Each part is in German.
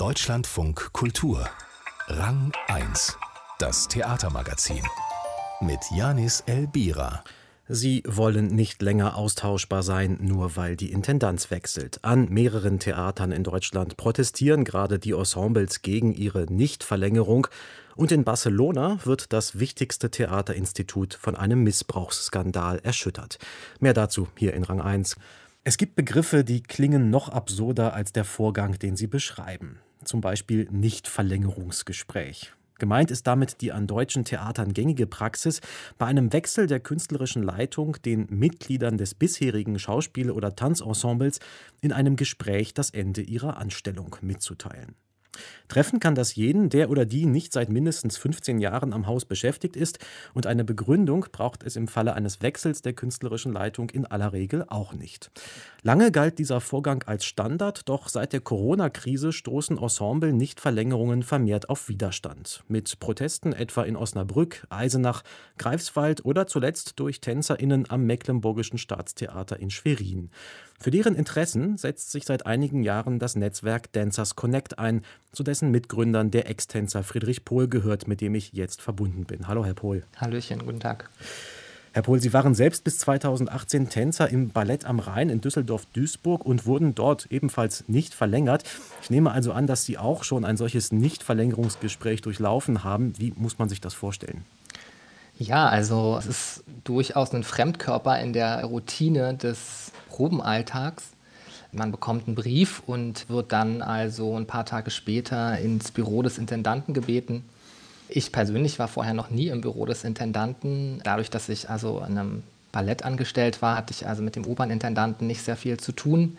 Deutschlandfunk Kultur. Rang 1. Das Theatermagazin. Mit Janis Elbira. Sie wollen nicht länger austauschbar sein, nur weil die Intendanz wechselt. An mehreren Theatern in Deutschland protestieren gerade die Ensembles gegen ihre Nichtverlängerung. Und in Barcelona wird das wichtigste Theaterinstitut von einem Missbrauchsskandal erschüttert. Mehr dazu hier in Rang 1. Es gibt Begriffe, die klingen noch absurder als der Vorgang, den sie beschreiben. Zum Beispiel Nichtverlängerungsgespräch. Gemeint ist damit die an deutschen Theatern gängige Praxis, bei einem Wechsel der künstlerischen Leitung den Mitgliedern des bisherigen Schauspiel- oder Tanzensembles in einem Gespräch das Ende ihrer Anstellung mitzuteilen. Treffen kann das jeden, der oder die nicht seit mindestens 15 Jahren am Haus beschäftigt ist, und eine Begründung braucht es im Falle eines Wechsels der künstlerischen Leitung in aller Regel auch nicht. Lange galt dieser Vorgang als Standard, doch seit der Corona-Krise stoßen Ensemble Nichtverlängerungen vermehrt auf Widerstand. Mit Protesten etwa in Osnabrück, Eisenach, Greifswald oder zuletzt durch TänzerInnen am Mecklenburgischen Staatstheater in Schwerin. Für deren Interessen setzt sich seit einigen Jahren das Netzwerk Dancers Connect ein, zu dessen Mitgründern der Ex-Tänzer Friedrich Pohl gehört, mit dem ich jetzt verbunden bin. Hallo, Herr Pohl. Hallöchen, guten Tag. Herr Pohl, Sie waren selbst bis 2018 Tänzer im Ballett am Rhein in Düsseldorf-Duisburg und wurden dort ebenfalls nicht verlängert. Ich nehme also an, dass Sie auch schon ein solches Nichtverlängerungsgespräch durchlaufen haben. Wie muss man sich das vorstellen? Ja, also es ist durchaus ein Fremdkörper in der Routine des Probenalltags. Man bekommt einen Brief und wird dann also ein paar Tage später ins Büro des Intendanten gebeten. Ich persönlich war vorher noch nie im Büro des Intendanten. Dadurch, dass ich also in einem Ballett angestellt war, hatte ich also mit dem Opernintendanten nicht sehr viel zu tun.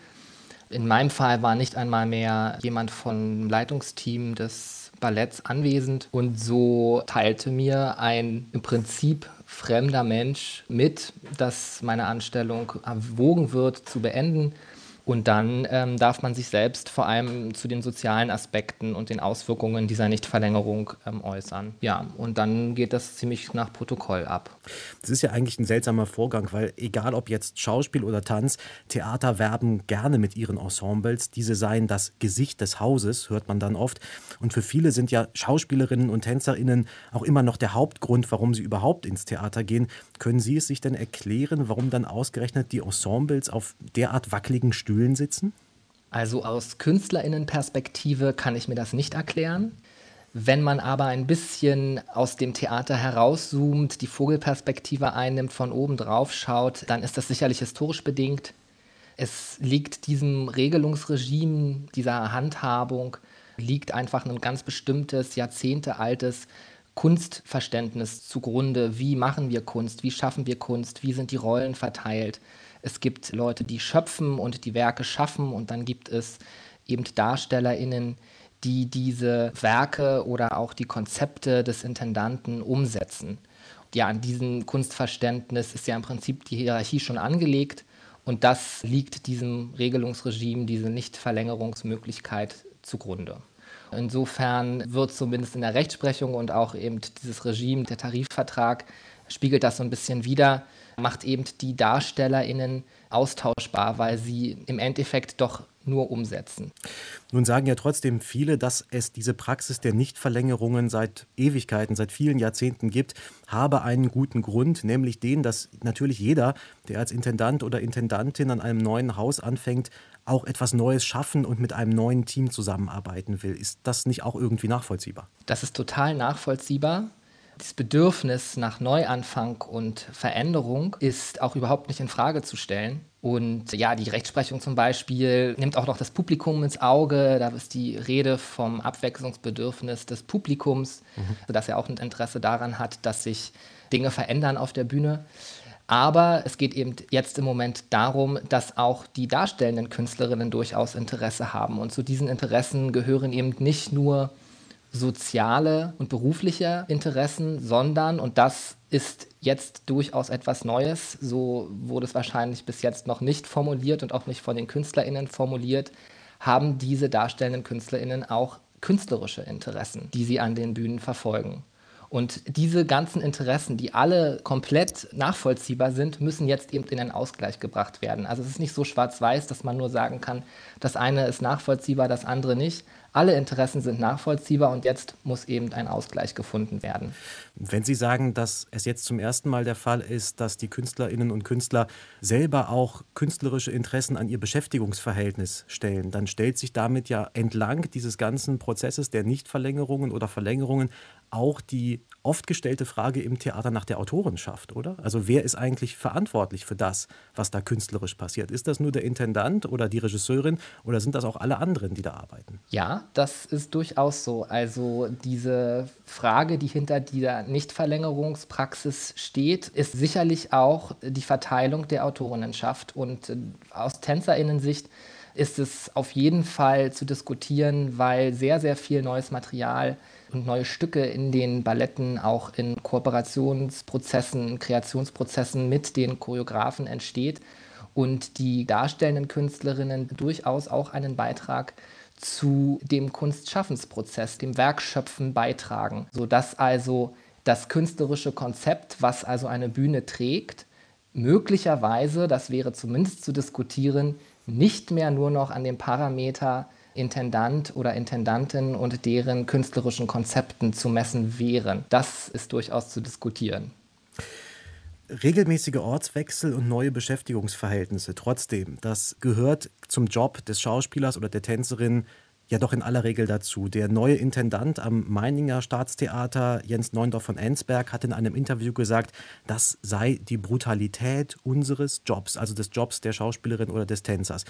In meinem Fall war nicht einmal mehr jemand vom Leitungsteam des Balletts anwesend und so teilte mir ein im Prinzip fremder Mensch mit, dass meine Anstellung erwogen wird zu beenden. Und dann ähm, darf man sich selbst vor allem zu den sozialen Aspekten und den Auswirkungen dieser Nichtverlängerung ähm, äußern. Ja, und dann geht das ziemlich nach Protokoll ab. Das ist ja eigentlich ein seltsamer Vorgang, weil egal ob jetzt Schauspiel oder Tanz, Theater werben gerne mit ihren Ensembles. Diese seien das Gesicht des Hauses, hört man dann oft. Und für viele sind ja Schauspielerinnen und Tänzerinnen auch immer noch der Hauptgrund, warum sie überhaupt ins Theater gehen. Können Sie es sich denn erklären, warum dann ausgerechnet die Ensembles auf derart wackeligen Stühlen Stühlen sitzen? Also aus Künstlerinnenperspektive kann ich mir das nicht erklären. Wenn man aber ein bisschen aus dem Theater herauszoomt, die Vogelperspektive einnimmt, von oben drauf schaut, dann ist das sicherlich historisch bedingt. Es liegt diesem Regelungsregime, dieser Handhabung, liegt einfach ein ganz bestimmtes, jahrzehntealtes Kunstverständnis zugrunde. Wie machen wir Kunst? Wie schaffen wir Kunst? Wie sind die Rollen verteilt? Es gibt Leute, die schöpfen und die Werke schaffen und dann gibt es eben DarstellerInnen, die diese Werke oder auch die Konzepte des Intendanten umsetzen. Ja, an diesem Kunstverständnis ist ja im Prinzip die Hierarchie schon angelegt und das liegt diesem Regelungsregime, diese Nichtverlängerungsmöglichkeit zugrunde. Insofern wird zumindest in der Rechtsprechung und auch eben dieses Regime, der Tarifvertrag, spiegelt das so ein bisschen wider, macht eben die DarstellerInnen austauschbar, weil sie im Endeffekt doch nur umsetzen. Nun sagen ja trotzdem viele, dass es diese Praxis der Nichtverlängerungen seit Ewigkeiten, seit vielen Jahrzehnten gibt, habe einen guten Grund, nämlich den, dass natürlich jeder, der als Intendant oder Intendantin an einem neuen Haus anfängt, auch etwas Neues schaffen und mit einem neuen Team zusammenarbeiten will. Ist das nicht auch irgendwie nachvollziehbar? Das ist total nachvollziehbar. Das Bedürfnis nach Neuanfang und Veränderung ist auch überhaupt nicht in Frage zu stellen. Und ja, die Rechtsprechung zum Beispiel nimmt auch noch das Publikum ins Auge. Da ist die Rede vom Abwechslungsbedürfnis des Publikums, mhm. dass er auch ein Interesse daran hat, dass sich Dinge verändern auf der Bühne. Aber es geht eben jetzt im Moment darum, dass auch die darstellenden Künstlerinnen durchaus Interesse haben. Und zu diesen Interessen gehören eben nicht nur soziale und berufliche Interessen, sondern, und das ist jetzt durchaus etwas Neues, so wurde es wahrscheinlich bis jetzt noch nicht formuliert und auch nicht von den KünstlerInnen formuliert, haben diese darstellenden KünstlerInnen auch künstlerische Interessen, die sie an den Bühnen verfolgen. Und diese ganzen Interessen, die alle komplett nachvollziehbar sind, müssen jetzt eben in einen Ausgleich gebracht werden. Also es ist nicht so schwarz-weiß, dass man nur sagen kann, das eine ist nachvollziehbar, das andere nicht. Alle Interessen sind nachvollziehbar und jetzt muss eben ein Ausgleich gefunden werden. Wenn Sie sagen, dass es jetzt zum ersten Mal der Fall ist, dass die Künstlerinnen und Künstler selber auch künstlerische Interessen an ihr Beschäftigungsverhältnis stellen, dann stellt sich damit ja entlang dieses ganzen Prozesses der Nichtverlängerungen oder Verlängerungen auch die oft gestellte Frage im Theater nach der Autorenschaft, oder? Also wer ist eigentlich verantwortlich für das, was da künstlerisch passiert? Ist das nur der Intendant oder die Regisseurin oder sind das auch alle anderen, die da arbeiten? Ja, das ist durchaus so. Also diese Frage, die hinter dieser Nichtverlängerungspraxis steht, ist sicherlich auch die Verteilung der Autorinnenschaft. Und äh, aus Tänzerinnensicht ist es auf jeden Fall zu diskutieren, weil sehr, sehr viel neues Material und neue Stücke in den Balletten auch in Kooperationsprozessen, Kreationsprozessen mit den Choreografen entsteht und die darstellenden Künstlerinnen durchaus auch einen Beitrag zu dem Kunstschaffensprozess, dem Werkschöpfen beitragen, sodass also das künstlerische Konzept, was also eine Bühne trägt, möglicherweise, das wäre zumindest zu diskutieren, nicht mehr nur noch an dem Parameter Intendant oder Intendantin und deren künstlerischen Konzepten zu messen wären. Das ist durchaus zu diskutieren. Regelmäßige Ortswechsel und neue Beschäftigungsverhältnisse. Trotzdem, das gehört zum Job des Schauspielers oder der Tänzerin ja doch in aller Regel dazu. Der neue Intendant am Meininger Staatstheater, Jens Neundorf von Ensberg, hat in einem Interview gesagt, das sei die Brutalität unseres Jobs, also des Jobs der Schauspielerin oder des Tänzers.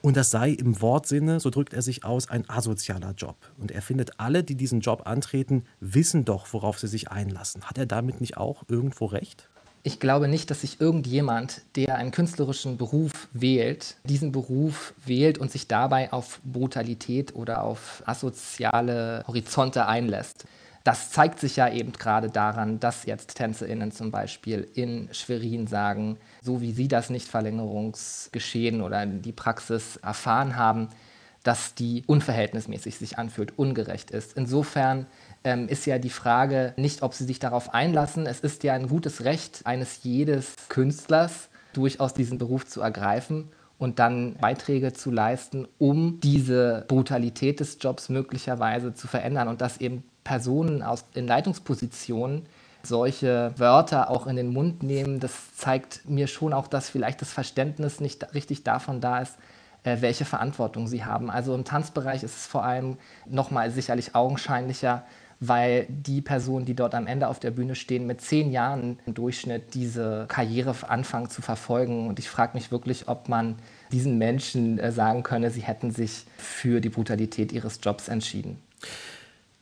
Und das sei im Wortsinne, so drückt er sich aus, ein asozialer Job. Und er findet, alle, die diesen Job antreten, wissen doch, worauf sie sich einlassen. Hat er damit nicht auch irgendwo recht? Ich glaube nicht, dass sich irgendjemand, der einen künstlerischen Beruf wählt, diesen Beruf wählt und sich dabei auf Brutalität oder auf asoziale Horizonte einlässt. Das zeigt sich ja eben gerade daran, dass jetzt TänzerInnen zum Beispiel in Schwerin sagen, so wie sie das Nichtverlängerungsgeschehen oder die Praxis erfahren haben, dass die unverhältnismäßig sich anfühlt, ungerecht ist. Insofern ähm, ist ja die Frage nicht, ob sie sich darauf einlassen. Es ist ja ein gutes Recht eines jedes Künstlers, durchaus diesen Beruf zu ergreifen und dann Beiträge zu leisten, um diese Brutalität des Jobs möglicherweise zu verändern und dass eben Personen aus, in Leitungspositionen solche Wörter auch in den Mund nehmen, das zeigt mir schon auch, dass vielleicht das Verständnis nicht richtig davon da ist, äh, welche Verantwortung sie haben. Also im Tanzbereich ist es vor allem nochmal sicherlich augenscheinlicher, weil die Personen, die dort am Ende auf der Bühne stehen, mit zehn Jahren im Durchschnitt diese Karriere anfangen zu verfolgen. Und ich frage mich wirklich, ob man diesen Menschen äh, sagen könne, sie hätten sich für die Brutalität ihres Jobs entschieden.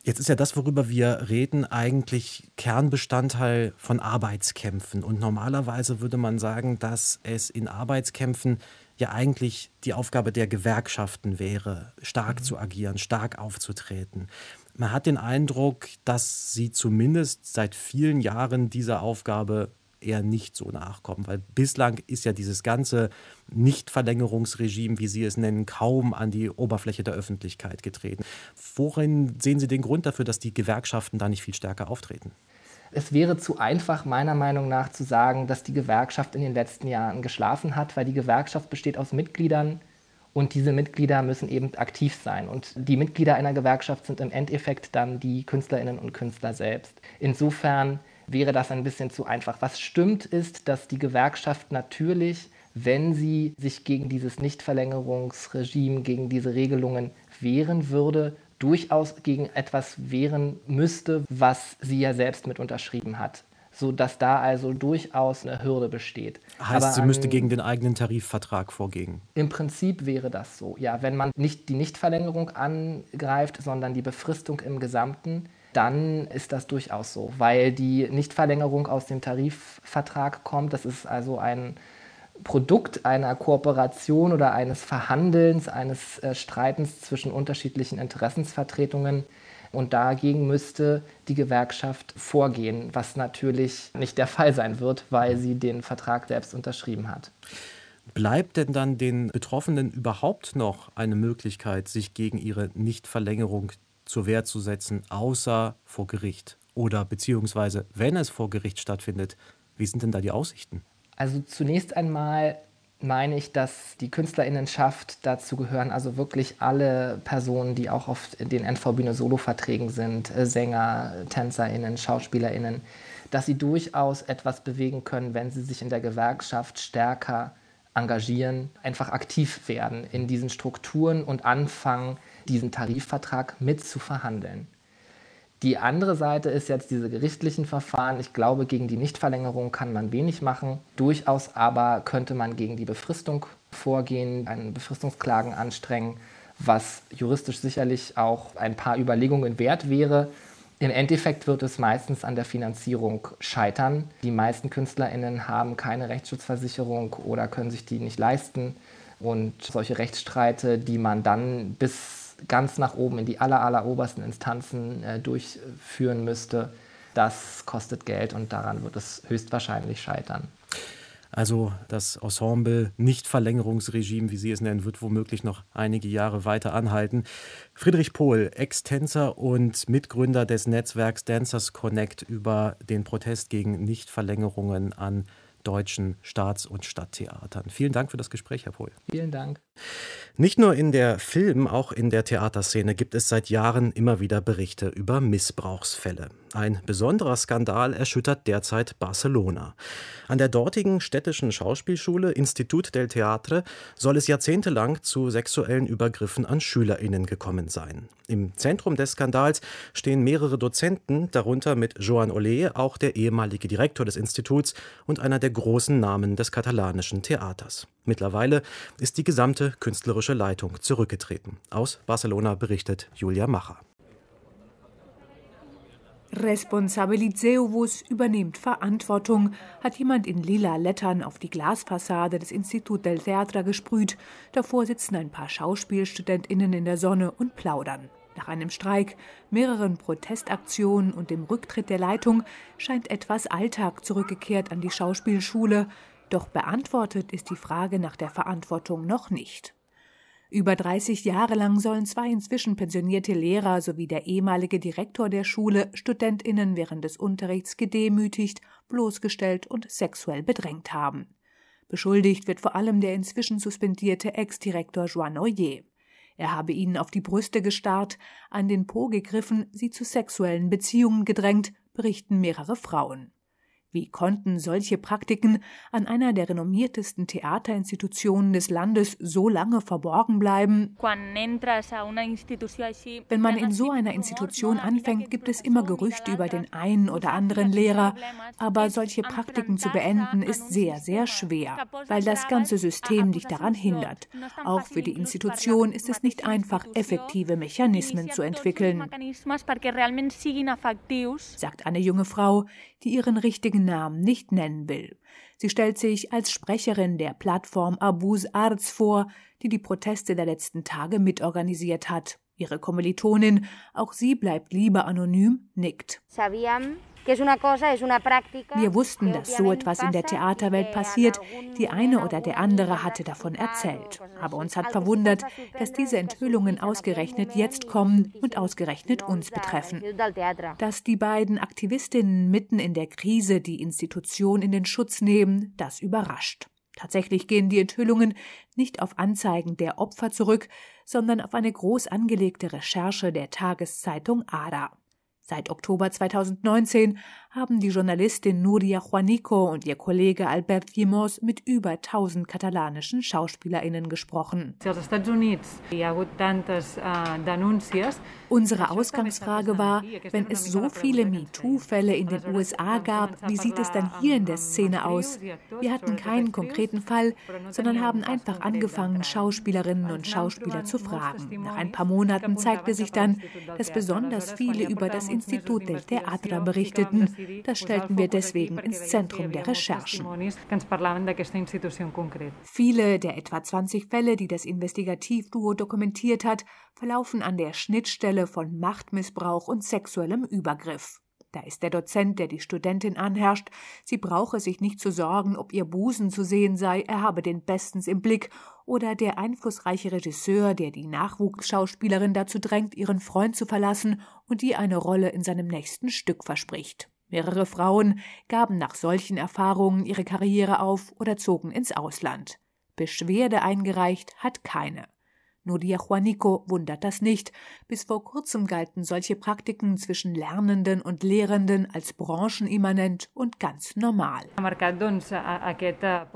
Jetzt ist ja das, worüber wir reden, eigentlich Kernbestandteil von Arbeitskämpfen. Und normalerweise würde man sagen, dass es in Arbeitskämpfen ja eigentlich die Aufgabe der Gewerkschaften wäre, stark mhm. zu agieren, stark aufzutreten. Man hat den Eindruck, dass sie zumindest seit vielen Jahren dieser Aufgabe eher nicht so nachkommen, weil bislang ist ja dieses ganze Nichtverlängerungsregime, wie Sie es nennen, kaum an die Oberfläche der Öffentlichkeit getreten. Worin sehen Sie den Grund dafür, dass die Gewerkschaften da nicht viel stärker auftreten? Es wäre zu einfach, meiner Meinung nach, zu sagen, dass die Gewerkschaft in den letzten Jahren geschlafen hat, weil die Gewerkschaft besteht aus Mitgliedern, und diese Mitglieder müssen eben aktiv sein. Und die Mitglieder einer Gewerkschaft sind im Endeffekt dann die Künstlerinnen und Künstler selbst. Insofern wäre das ein bisschen zu einfach. Was stimmt ist, dass die Gewerkschaft natürlich, wenn sie sich gegen dieses Nichtverlängerungsregime, gegen diese Regelungen wehren würde, durchaus gegen etwas wehren müsste, was sie ja selbst mit unterschrieben hat sodass da also durchaus eine Hürde besteht. Heißt, Aber sie an, müsste gegen den eigenen Tarifvertrag vorgehen? Im Prinzip wäre das so. Ja, wenn man nicht die Nichtverlängerung angreift, sondern die Befristung im Gesamten, dann ist das durchaus so, weil die Nichtverlängerung aus dem Tarifvertrag kommt. Das ist also ein Produkt einer Kooperation oder eines Verhandelns, eines äh, Streitens zwischen unterschiedlichen Interessensvertretungen und dagegen müsste die Gewerkschaft vorgehen, was natürlich nicht der Fall sein wird, weil sie den Vertrag selbst unterschrieben hat. Bleibt denn dann den Betroffenen überhaupt noch eine Möglichkeit, sich gegen ihre Nichtverlängerung zur Wehr zu setzen, außer vor Gericht? Oder beziehungsweise, wenn es vor Gericht stattfindet, wie sind denn da die Aussichten? Also zunächst einmal meine ich, dass die Künstlerinnenschaft dazu gehören, also wirklich alle Personen, die auch auf den NV-Bühne-Solo-Verträgen sind, äh, Sänger, TänzerInnen, SchauspielerInnen, dass sie durchaus etwas bewegen können, wenn sie sich in der Gewerkschaft stärker engagieren, einfach aktiv werden in diesen Strukturen und anfangen, diesen Tarifvertrag mit zu verhandeln. Die andere Seite ist jetzt diese gerichtlichen Verfahren. Ich glaube, gegen die Nichtverlängerung kann man wenig machen. Durchaus aber könnte man gegen die Befristung vorgehen, einen Befristungsklagen anstrengen, was juristisch sicherlich auch ein paar Überlegungen wert wäre. Im Endeffekt wird es meistens an der Finanzierung scheitern. Die meisten KünstlerInnen haben keine Rechtsschutzversicherung oder können sich die nicht leisten. Und solche Rechtsstreite, die man dann bis ganz nach oben in die aller, aller obersten Instanzen äh, durchführen müsste, das kostet Geld und daran wird es höchstwahrscheinlich scheitern. Also das Ensemble Nichtverlängerungsregime, wie Sie es nennen, wird womöglich noch einige Jahre weiter anhalten. Friedrich Pohl, Ex-Tänzer und Mitgründer des Netzwerks Dancers Connect über den Protest gegen Nichtverlängerungen an deutschen Staats- und Stadttheatern. Vielen Dank für das Gespräch, Herr Pohl. Vielen Dank. Nicht nur in der Film, auch in der Theaterszene gibt es seit Jahren immer wieder Berichte über Missbrauchsfälle. Ein besonderer Skandal erschüttert derzeit Barcelona. An der dortigen städtischen Schauspielschule Institut del Teatre soll es jahrzehntelang zu sexuellen Übergriffen an SchülerInnen gekommen sein. Im Zentrum des Skandals stehen mehrere Dozenten, darunter mit Joan Olé auch der ehemalige Direktor des Instituts und einer der großen Namen des katalanischen Theaters. Mittlerweile ist die gesamte künstlerische Leitung zurückgetreten. Aus Barcelona berichtet Julia Macher. Responsabilizeu übernehmt Verantwortung, hat jemand in lila Lettern auf die Glasfassade des Institut del Teatro gesprüht. Davor sitzen ein paar SchauspielstudentInnen in der Sonne und plaudern. Nach einem Streik, mehreren Protestaktionen und dem Rücktritt der Leitung scheint etwas Alltag zurückgekehrt an die Schauspielschule. Doch beantwortet ist die Frage nach der Verantwortung noch nicht. Über 30 Jahre lang sollen zwei inzwischen pensionierte Lehrer sowie der ehemalige Direktor der Schule StudentInnen während des Unterrichts gedemütigt, bloßgestellt und sexuell bedrängt haben. Beschuldigt wird vor allem der inzwischen suspendierte Ex-Direktor Joan Oyer. Er habe ihnen auf die Brüste gestarrt, an den Po gegriffen, sie zu sexuellen Beziehungen gedrängt, berichten mehrere Frauen. Wie konnten solche Praktiken an einer der renommiertesten Theaterinstitutionen des Landes so lange verborgen bleiben? Wenn man in so einer Institution anfängt, gibt es immer Gerüchte über den einen oder anderen Lehrer, aber solche Praktiken zu beenden ist sehr, sehr schwer, weil das ganze System dich daran hindert. Auch für die Institution ist es nicht einfach, effektive Mechanismen zu entwickeln, sagt eine junge Frau, die ihren richtigen Namen nicht nennen will. Sie stellt sich als Sprecherin der Plattform Abus Arts vor, die die Proteste der letzten Tage mitorganisiert hat. Ihre Kommilitonin, auch sie bleibt lieber anonym, nickt. Wir wussten, dass so etwas in der Theaterwelt passiert. Die eine oder der andere hatte davon erzählt. Aber uns hat verwundert, dass diese Enthüllungen ausgerechnet jetzt kommen und ausgerechnet uns betreffen. Dass die beiden Aktivistinnen mitten in der Krise die Institution in den Schutz nehmen, das überrascht. Tatsächlich gehen die Enthüllungen nicht auf Anzeigen der Opfer zurück, sondern auf eine groß angelegte Recherche der Tageszeitung ADA. Seit Oktober 2019 haben die Journalistin Nuria Juanico und ihr Kollege Albert Gimos mit über 1000 katalanischen SchauspielerInnen gesprochen. Unsere Ausgangsfrage war, wenn es so viele MeToo-Fälle in den USA gab, wie sieht es dann hier in der Szene aus? Wir hatten keinen konkreten Fall, sondern haben einfach angefangen, Schauspielerinnen und Schauspieler zu fragen. Nach ein paar Monaten zeigte sich dann, dass besonders viele über das Institut del Teatro berichteten. Das stellten wir deswegen ins Zentrum der Recherchen. Viele der etwa 20 Fälle, die das Investigativduo dokumentiert hat, verlaufen an der Schnittstelle von Machtmissbrauch und sexuellem Übergriff. Da ist der Dozent, der die Studentin anherrscht, sie brauche sich nicht zu sorgen, ob ihr Busen zu sehen sei, er habe den bestens im Blick, oder der einflussreiche Regisseur, der die Nachwuchsschauspielerin dazu drängt, ihren Freund zu verlassen und ihr eine Rolle in seinem nächsten Stück verspricht. Mehrere Frauen gaben nach solchen Erfahrungen ihre Karriere auf oder zogen ins Ausland. Beschwerde eingereicht hat keine. Nuria Juanico wundert das nicht. Bis vor kurzem galten solche Praktiken zwischen Lernenden und Lehrenden als branchenimmanent und ganz normal.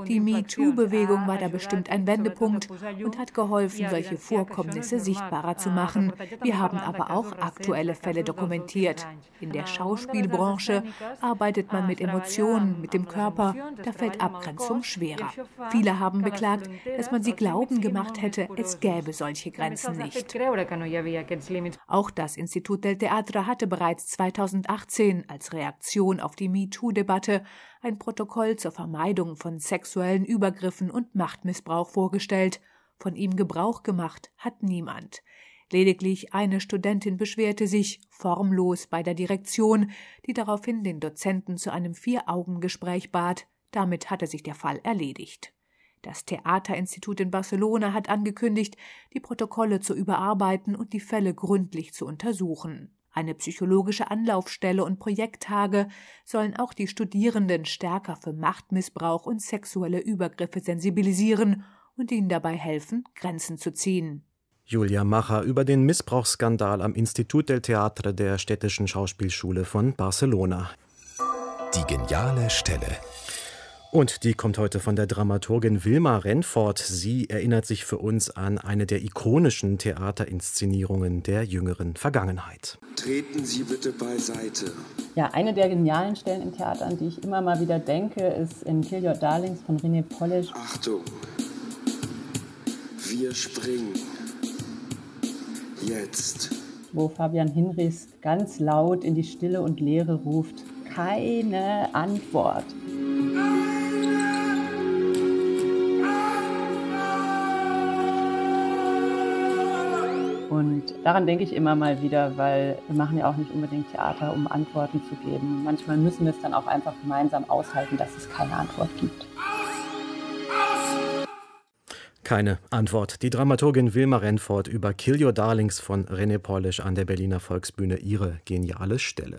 Die MeToo-Bewegung war da bestimmt ein Wendepunkt und hat geholfen, solche Vorkommnisse sichtbarer zu machen. Wir haben aber auch aktuelle Fälle dokumentiert. In der Schauspielbranche arbeitet man mit Emotionen, mit dem Körper. Da fällt Abgrenzung schwerer. Viele haben beklagt, dass man sie glauben gemacht hätte, es gäbe solche Grenzen nicht. Auch das Institut del Teatro hatte bereits 2018 als Reaktion auf die MeToo-Debatte ein Protokoll zur Vermeidung von sexuellen Übergriffen und Machtmissbrauch vorgestellt. Von ihm Gebrauch gemacht hat niemand. Lediglich eine Studentin beschwerte sich, formlos, bei der Direktion, die daraufhin den Dozenten zu einem Vier-Augen-Gespräch bat. Damit hatte sich der Fall erledigt. Das Theaterinstitut in Barcelona hat angekündigt, die Protokolle zu überarbeiten und die Fälle gründlich zu untersuchen. Eine psychologische Anlaufstelle und Projekttage sollen auch die Studierenden stärker für Machtmissbrauch und sexuelle Übergriffe sensibilisieren und ihnen dabei helfen, Grenzen zu ziehen. Julia Macher über den Missbrauchsskandal am Institut del Teatre der Städtischen Schauspielschule von Barcelona. Die geniale Stelle. Und die kommt heute von der Dramaturgin Wilma Renfort. Sie erinnert sich für uns an eine der ikonischen Theaterinszenierungen der jüngeren Vergangenheit. Treten Sie bitte beiseite. Ja, eine der genialen Stellen im Theater, an die ich immer mal wieder denke, ist in Kill Your Darlings von René Polish. Achtung, wir springen. Jetzt. Wo Fabian Hinrichs ganz laut in die Stille und Leere ruft, keine Antwort. Und daran denke ich immer mal wieder, weil wir machen ja auch nicht unbedingt Theater, um Antworten zu geben. Manchmal müssen wir es dann auch einfach gemeinsam aushalten, dass es keine Antwort gibt. Keine Antwort. Die Dramaturgin Wilma Renfort über Kill Your Darlings von René Polish an der Berliner Volksbühne ihre geniale Stelle.